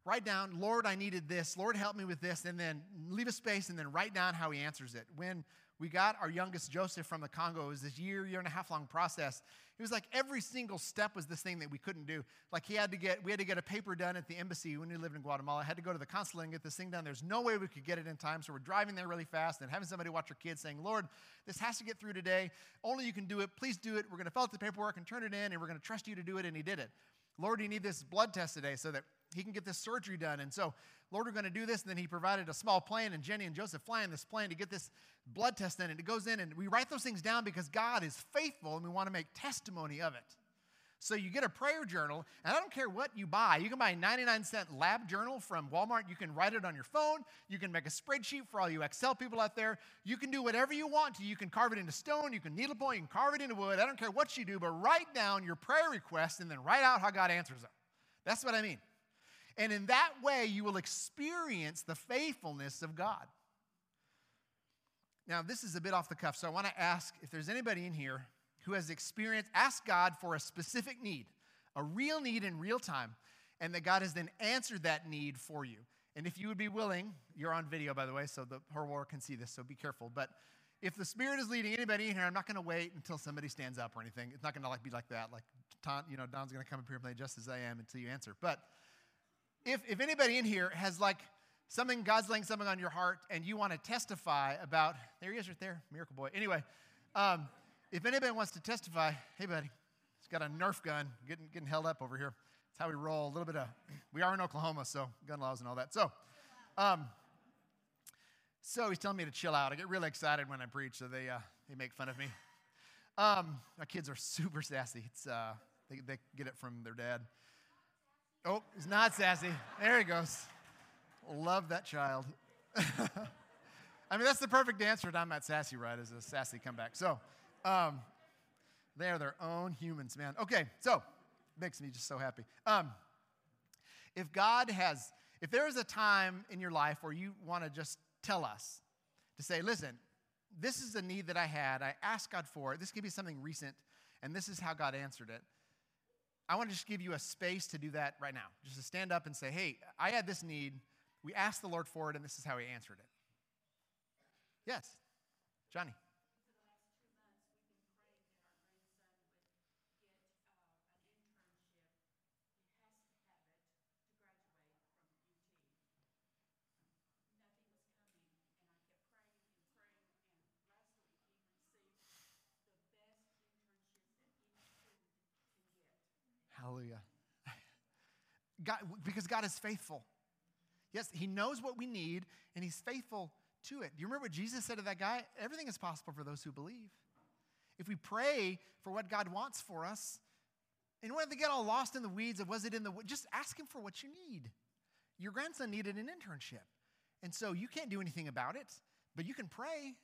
Write down, Lord, I needed this. Lord, help me with this. And then leave a space and then write down how he answers it. When we got our youngest Joseph from the Congo, it was this year, year and a half long process. It was like every single step was this thing that we couldn't do. Like he had to get, we had to get a paper done at the embassy when we lived in Guatemala. I had to go to the consulate and get this thing done. There's no way we could get it in time. So we're driving there really fast and having somebody watch our kids saying, Lord, this has to get through today. Only you can do it. Please do it. We're going to fill out the paperwork and turn it in and we're going to trust you to do it. And he did it. Lord, you need this blood test today so that he can get this surgery done. And so, Lord, we're going to do this. And then he provided a small plane, and Jenny and Joseph fly in this plane to get this blood test in. And it goes in, and we write those things down because God is faithful and we want to make testimony of it. So you get a prayer journal, and I don't care what you buy. You can buy a 99 cent lab journal from Walmart. You can write it on your phone. You can make a spreadsheet for all you Excel people out there. You can do whatever you want to. You can carve it into stone. You can needlepoint. You can carve it into wood. I don't care what you do, but write down your prayer requests and then write out how God answers them. That's what I mean. And in that way, you will experience the faithfulness of God. Now, this is a bit off the cuff, so I want to ask if there's anybody in here who has experienced, ask God for a specific need, a real need in real time, and that God has then answered that need for you. And if you would be willing, you're on video, by the way, so the world can see this, so be careful. But if the Spirit is leading anybody in here, I'm not going to wait until somebody stands up or anything. It's not going to like be like that. Like, Don, you know, Don's going to come up here and play just as I am until you answer. But if, if anybody in here has like something, God's laying something on your heart, and you want to testify about, there he is right there, miracle boy. Anyway, um, if anybody wants to testify, hey, buddy, he's got a Nerf gun getting, getting held up over here. That's how we roll. A little bit of, we are in Oklahoma, so gun laws and all that. So, um, so he's telling me to chill out. I get really excited when I preach, so they, uh, they make fun of me. Um, my kids are super sassy. It's, uh, they, they get it from their dad. Oh, he's not sassy. There he goes. Love that child. I mean, that's the perfect answer to I'm not sassy, right? Is a sassy comeback. So, um, they are their own humans, man. Okay, so makes me just so happy. Um, if God has, if there is a time in your life where you want to just tell us to say, listen, this is a need that I had. I asked God for it. This could be something recent, and this is how God answered it. I want to just give you a space to do that right now. Just to stand up and say, hey, I had this need. We asked the Lord for it, and this is how He answered it. Yes, Johnny. Hallelujah. God, because God is faithful. Yes, He knows what we need, and He's faithful to it. Do you remember what Jesus said to that guy? Everything is possible for those who believe. If we pray for what God wants for us, and we don't get all lost in the weeds of was it in the just ask Him for what you need. Your grandson needed an internship, and so you can't do anything about it, but you can pray,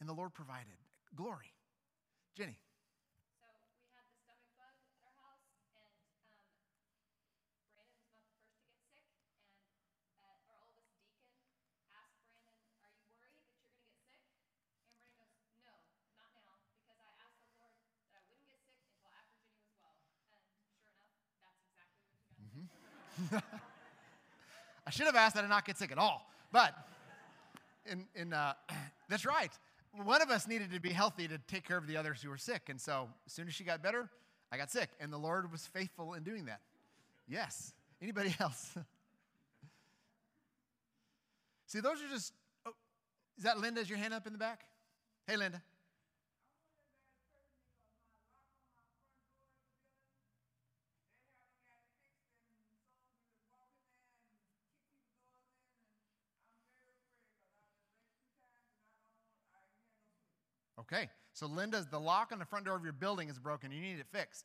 and the Lord provided. Glory. Jenny. I should have asked that I not get sick at all. But in, in, uh, that's right. One of us needed to be healthy to take care of the others who were sick. And so as soon as she got better, I got sick. And the Lord was faithful in doing that. Yes. Anybody else? See, those are just. Oh, is that Linda? Is your hand up in the back? Hey, Linda. Okay, so Linda's the lock on the front door of your building is broken. You need it fixed.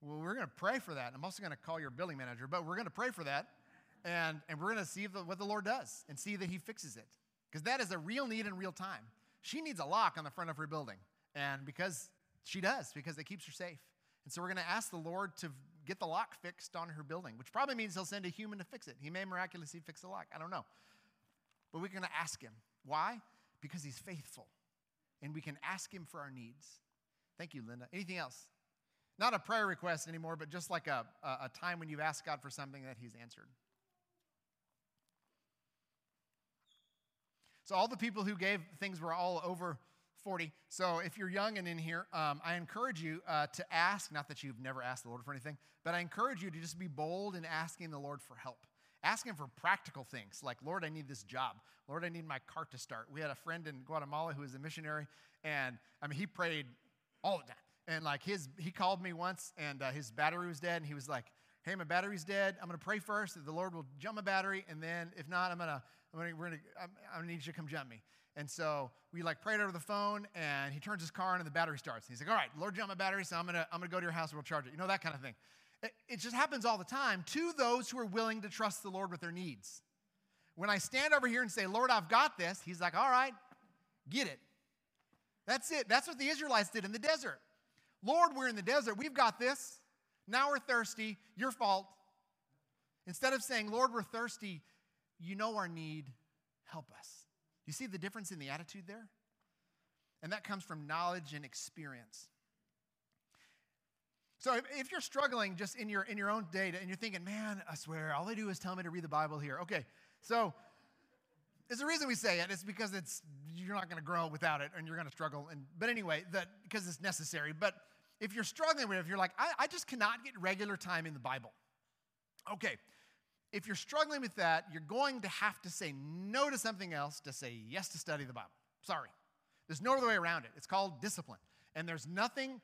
Well, we're going to pray for that. I'm also going to call your building manager, but we're going to pray for that. And, and we're going to see the, what the Lord does and see that He fixes it. Because that is a real need in real time. She needs a lock on the front of her building. And because she does, because it keeps her safe. And so we're going to ask the Lord to get the lock fixed on her building, which probably means He'll send a human to fix it. He may miraculously fix the lock. I don't know. But we're going to ask Him. Why? Because He's faithful. And we can ask Him for our needs. Thank you, Linda. Anything else? Not a prayer request anymore, but just like a, a, a time when you've asked God for something that He's answered. So, all the people who gave things were all over 40. So, if you're young and in here, um, I encourage you uh, to ask, not that you've never asked the Lord for anything, but I encourage you to just be bold in asking the Lord for help. Ask Him for practical things like, Lord, I need this job. Lord, I need my cart to start. We had a friend in Guatemala who was a missionary, and I mean, he prayed all the time. And like his, he called me once, and uh, his battery was dead, and he was like, "Hey, my battery's dead. I'm gonna pray first that the Lord will jump my battery, and then if not, I'm gonna, I'm gonna, we're gonna, I'm, gonna need you to come jump me." And so we like prayed over the phone, and he turns his car on, and the battery starts. And he's like, "All right, Lord, jump my battery, so I'm gonna, I'm gonna go to your house, and we'll charge it." You know that kind of thing. It, just happens all the time to those who are willing to trust the Lord with their needs. When I stand over here and say, "Lord, I've got this," He's like, "All right, get it." That's it. That's what the Israelites did in the desert. Lord, we're in the desert. We've got this. Now we're thirsty. Your fault. Instead of saying, Lord, we're thirsty, you know our need. Help us. You see the difference in the attitude there? And that comes from knowledge and experience. So if you're struggling just in your in your own data and you're thinking, man, I swear, all they do is tell me to read the Bible here. Okay, so there's a reason we say it. It's because it's you're not going to grow without it, and you're going to struggle. And but anyway, that because it's necessary. But if you're struggling with it, if you're like, I, I just cannot get regular time in the Bible. Okay, if you're struggling with that, you're going to have to say no to something else to say yes to study the Bible. Sorry, there's no other way around it. It's called discipline, and there's nothing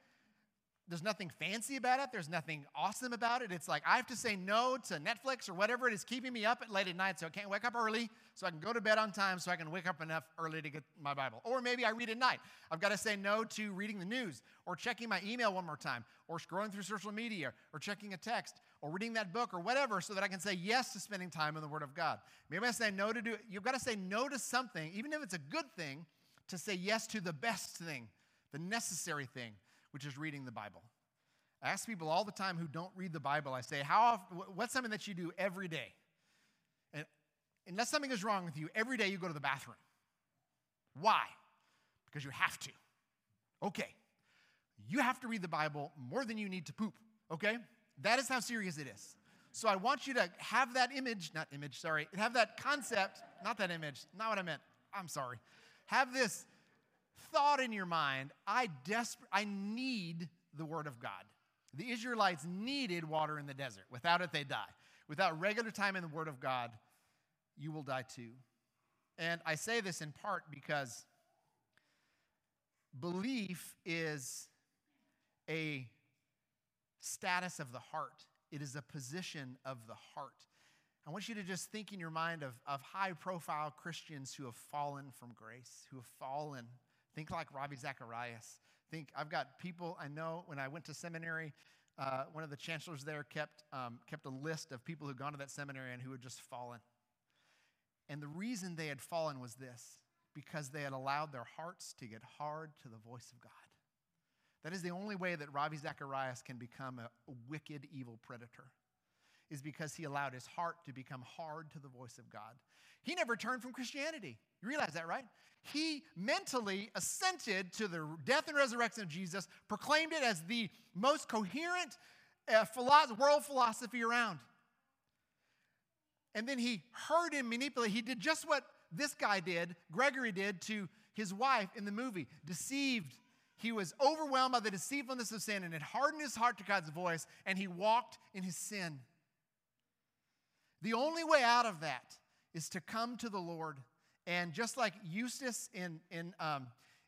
there's nothing fancy about it. There's nothing awesome about it. It's like I have to say no to Netflix or whatever it is keeping me up at late at night so I can't wake up early so I can go to bed on time so I can wake up enough early to get my Bible. Or maybe I read at night. I've got to say no to reading the news or checking my email one more time or scrolling through social media or checking a text or reading that book or whatever so that I can say yes to spending time in the Word of God. Maybe I say no to do You've got to say no to something, even if it's a good thing, to say yes to the best thing, the necessary thing, which is reading the Bible. I ask people all the time who don't read the Bible, I say, How often, what's something that you do every day? And unless something is wrong with you, every day you go to the bathroom. Why? Because you have to. Okay. You have to read the Bible more than you need to poop, okay? That is how serious it is. So I want you to have that image, not image, sorry, have that concept, not that image, not what I meant. I'm sorry. Have this thought in your mind, I desperate I need the word of God. The Israelites needed water in the desert. Without it, they die. Without regular time in the Word of God, you will die too. And I say this in part because belief is a status of the heart, it is a position of the heart. I want you to just think in your mind of, of high profile Christians who have fallen from grace, who have fallen. Think like Ravi Zacharias think I've got people I know when I went to seminary. Uh, one of the chancellors there kept, um, kept a list of people who'd gone to that seminary and who had just fallen. And the reason they had fallen was this because they had allowed their hearts to get hard to the voice of God. That is the only way that Ravi Zacharias can become a wicked, evil predator, is because he allowed his heart to become hard to the voice of God. He never turned from Christianity. You realize that, right? He mentally assented to the death and resurrection of Jesus, proclaimed it as the most coherent uh, world philosophy around. And then he heard him manipulate. He did just what this guy did, Gregory did to his wife in the movie, deceived. He was overwhelmed by the deceitfulness of sin and it hardened his heart to God's voice, and he walked in his sin. The only way out of that is to come to the Lord. And just like Eustace in, in, um,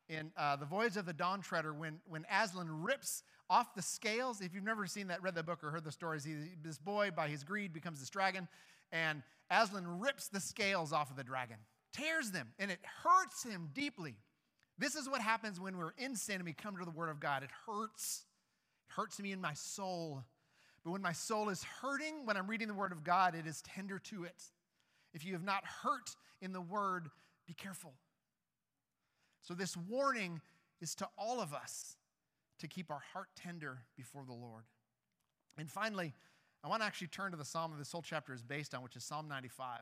in uh, The Voyage of the Dawn Treader, when, when Aslan rips off the scales, if you've never seen that, read the book, or heard the stories, he, this boy, by his greed, becomes this dragon, and Aslan rips the scales off of the dragon, tears them, and it hurts him deeply. This is what happens when we're in sin and we come to the Word of God. It hurts. It hurts me in my soul. But when my soul is hurting, when I'm reading the Word of God, it is tender to it. If you have not hurt in the Word, be careful. So, this warning is to all of us to keep our heart tender before the Lord. And finally, I want to actually turn to the psalm that this whole chapter is based on, which is Psalm 95.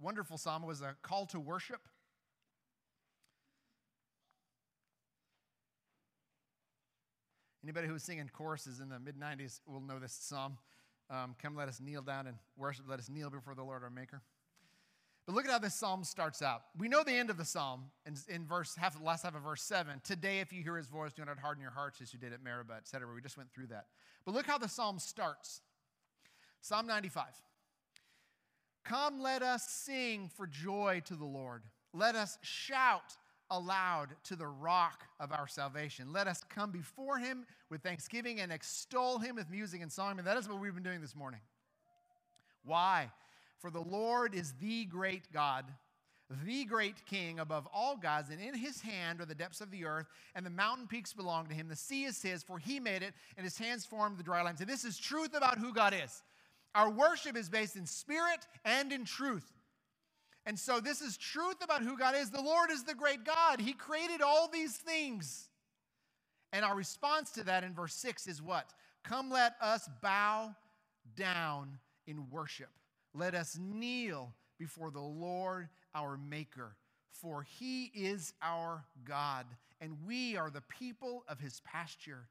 Wonderful psalm was a call to worship. Anybody who was singing choruses in the mid 90s will know this psalm. Um, Come, let us kneel down and worship. Let us kneel before the Lord our Maker. But look at how this psalm starts out. We know the end of the psalm in, in verse half, the last half of verse seven. Today, if you hear his voice, do not harden your hearts as you did at Meribah, etc. We just went through that. But look how the psalm starts. Psalm 95. Come, let us sing for joy to the Lord. Let us shout aloud to the rock of our salvation. Let us come before him with thanksgiving and extol him with music and song. And that is what we've been doing this morning. Why? For the Lord is the great God, the great King above all gods, and in his hand are the depths of the earth, and the mountain peaks belong to him. The sea is his, for he made it, and his hands formed the dry land. So this is truth about who God is. Our worship is based in spirit and in truth. And so this is truth about who God is. The Lord is the great God. He created all these things. And our response to that in verse 6 is what? Come, let us bow down in worship. Let us kneel before the Lord our Maker, for he is our God, and we are the people of his pasture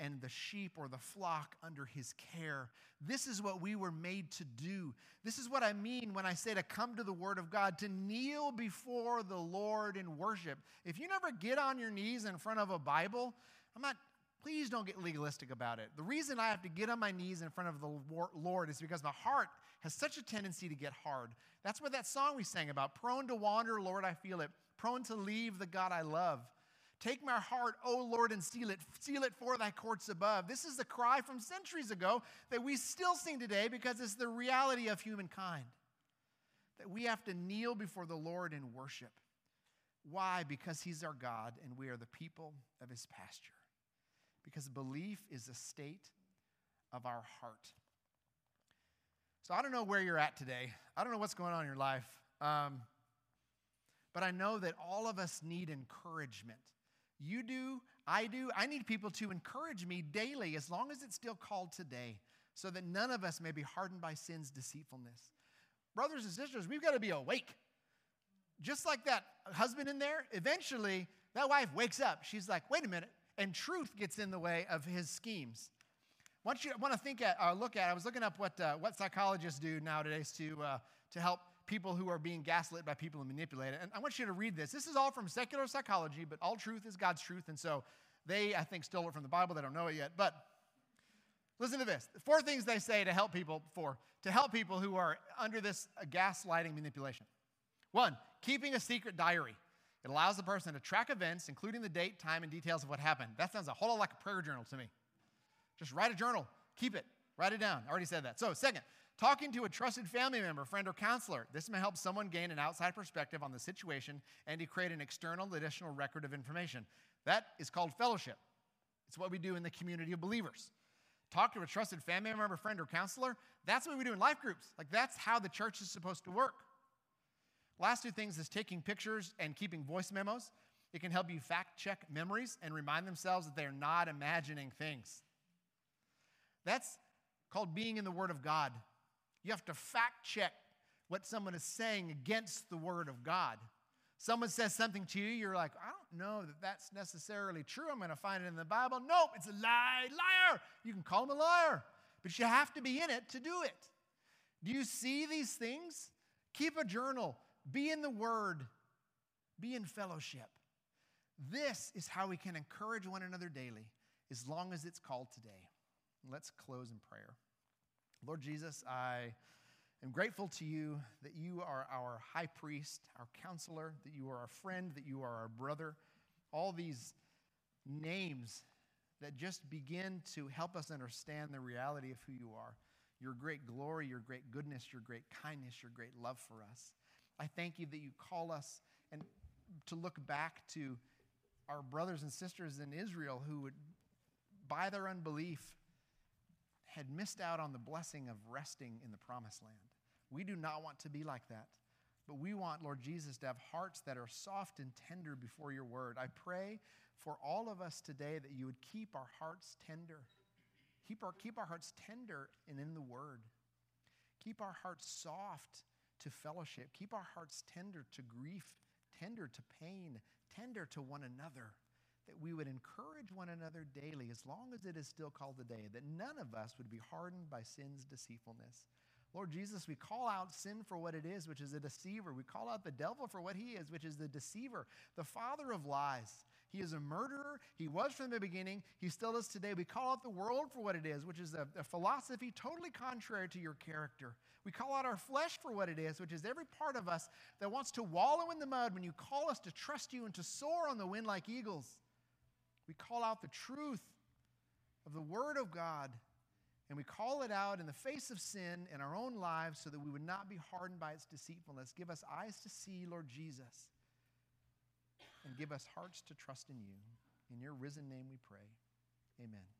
and the sheep or the flock under his care. This is what we were made to do. This is what I mean when I say to come to the Word of God, to kneel before the Lord in worship. If you never get on your knees in front of a Bible, I'm not, please don't get legalistic about it. The reason I have to get on my knees in front of the Lord is because my heart has such a tendency to get hard. That's what that song we sang about prone to wander, Lord, I feel it, prone to leave the God I love. Take my heart, O Lord, and seal it. Seal it for thy courts above. This is the cry from centuries ago that we still sing today because it's the reality of humankind. That we have to kneel before the Lord in worship. Why? Because he's our God and we are the people of his pasture. Because belief is a state of our heart. So I don't know where you're at today. I don't know what's going on in your life. Um, but I know that all of us need encouragement. You do, I do. I need people to encourage me daily, as long as it's still called today, so that none of us may be hardened by sin's deceitfulness. Brothers and sisters, we've got to be awake. Just like that husband in there, eventually that wife wakes up. She's like, wait a minute. And truth gets in the way of his schemes. Once you want to think at, or uh, look at, I was looking up what, uh, what psychologists do nowadays to, uh, to help people who are being gaslit by people and manipulated. And I want you to read this. This is all from secular psychology, but all truth is God's truth. And so they, I think, stole it from the Bible. They don't know it yet. But listen to this four things they say to help people for to help people who are under this gaslighting manipulation. One, keeping a secret diary. It allows the person to track events, including the date, time, and details of what happened. That sounds a whole lot like a prayer journal to me. Just write a journal, keep it, write it down. I already said that. So, second, Talking to a trusted family member, friend, or counselor. This may help someone gain an outside perspective on the situation and to create an external additional record of information. That is called fellowship. It's what we do in the community of believers. Talk to a trusted family member, friend, or counselor. That's what we do in life groups. Like, that's how the church is supposed to work. Last two things is taking pictures and keeping voice memos. It can help you fact check memories and remind themselves that they are not imagining things. That's called being in the Word of God. You have to fact check what someone is saying against the Word of God. Someone says something to you, you're like, I don't know that that's necessarily true. I'm going to find it in the Bible. Nope, it's a lie, liar. You can call him a liar, but you have to be in it to do it. Do you see these things? Keep a journal, be in the Word, be in fellowship. This is how we can encourage one another daily, as long as it's called today. Let's close in prayer. Lord Jesus, I am grateful to you that you are our high priest, our counselor, that you are our friend, that you are our brother. All these names that just begin to help us understand the reality of who you are your great glory, your great goodness, your great kindness, your great love for us. I thank you that you call us and to look back to our brothers and sisters in Israel who would, by their unbelief, had missed out on the blessing of resting in the promised land. We do not want to be like that. But we want, Lord Jesus, to have hearts that are soft and tender before your word. I pray for all of us today that you would keep our hearts tender. Keep our, keep our hearts tender and in the word. Keep our hearts soft to fellowship. Keep our hearts tender to grief, tender to pain, tender to one another that we would encourage one another daily as long as it is still called the day, that none of us would be hardened by sin's deceitfulness. Lord Jesus, we call out sin for what it is, which is a deceiver. We call out the devil for what he is, which is the deceiver, the father of lies. He is a murderer. He was from the beginning. He still is today. We call out the world for what it is, which is a, a, philosophy totally contrary to your character. We call out our flesh for what it is, which is every part of us that wants to wallow in the mud when you call us to trust you and to soar on the wind like eagles. We call out the truth of the Word of God and we call it out in the face of sin in our own lives so that we would not be hardened by its deceitfulness. Give us eyes to see, Lord Jesus, and give us hearts to trust in you. In your risen name we pray. Amen.